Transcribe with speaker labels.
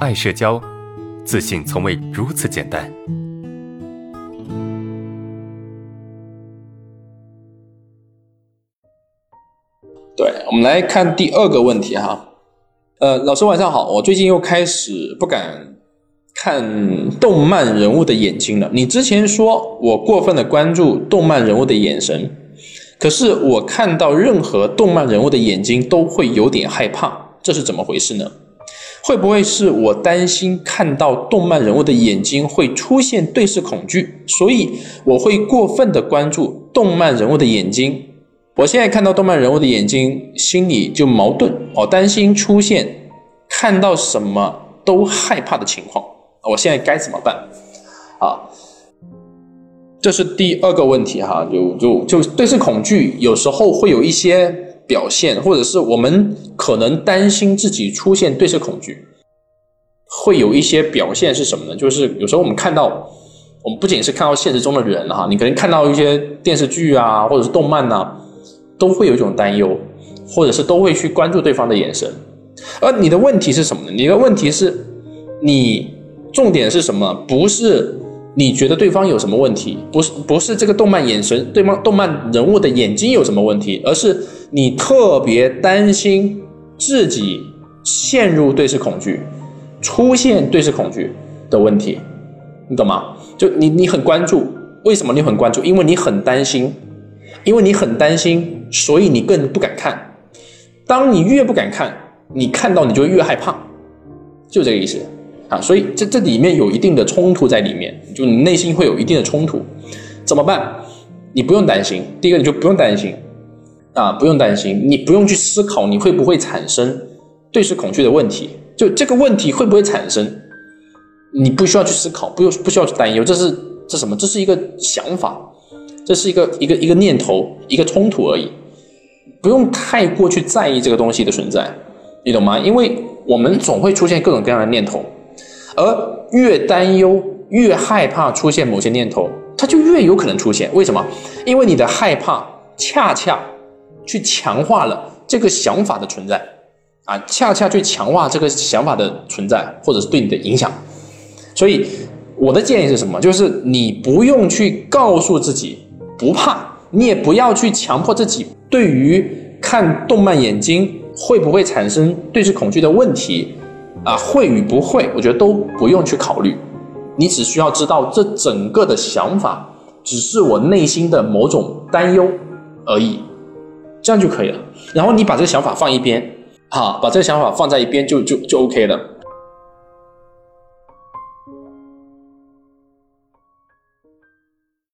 Speaker 1: 爱社交，自信从未如此简单。
Speaker 2: 对，我们来看第二个问题哈。呃，老师晚上好，我最近又开始不敢看动漫人物的眼睛了。你之前说我过分的关注动漫人物的眼神，可是我看到任何动漫人物的眼睛都会有点害怕，这是怎么回事呢？会不会是我担心看到动漫人物的眼睛会出现对视恐惧，所以我会过分的关注动漫人物的眼睛？我现在看到动漫人物的眼睛，心里就矛盾，我担心出现看到什么都害怕的情况。我现在该怎么办？啊，这是第二个问题哈，就就就对视恐惧，有时候会有一些表现，或者是我们可能担心自己出现对视恐惧，会有一些表现是什么呢？就是有时候我们看到，我们不仅是看到现实中的人哈，你可能看到一些电视剧啊，或者是动漫呐。都会有一种担忧，或者是都会去关注对方的眼神，而你的问题是什么呢？你的问题是，你重点是什么？不是你觉得对方有什么问题，不是不是这个动漫眼神，对方动漫人物的眼睛有什么问题，而是你特别担心自己陷入对视恐惧，出现对视恐惧的问题，你懂吗？就你你很关注，为什么你很关注？因为你很担心。因为你很担心，所以你更不敢看。当你越不敢看，你看到你就越害怕，就这个意思啊。所以这这里面有一定的冲突在里面，就你内心会有一定的冲突。怎么办？你不用担心。第一个，你就不用担心啊，不用担心。你不用去思考你会不会产生对视恐惧的问题。就这个问题会不会产生，你不需要去思考，不用不需要去担忧。这是这什么？这是一个想法。这是一个一个一个念头，一个冲突而已，不用太过去在意这个东西的存在，你懂吗？因为我们总会出现各种各样的念头，而越担忧、越害怕出现某些念头，它就越有可能出现。为什么？因为你的害怕恰恰去强化了这个想法的存在，啊，恰恰去强化这个想法的存在，或者是对你的影响。所以我的建议是什么？就是你不用去告诉自己。不怕，你也不要去强迫自己。对于看动漫眼睛会不会产生对视恐惧的问题，啊，会与不会，我觉得都不用去考虑。你只需要知道这整个的想法只是我内心的某种担忧而已，这样就可以了。然后你把这个想法放一边，好，把这个想法放在一边就就就 OK 了。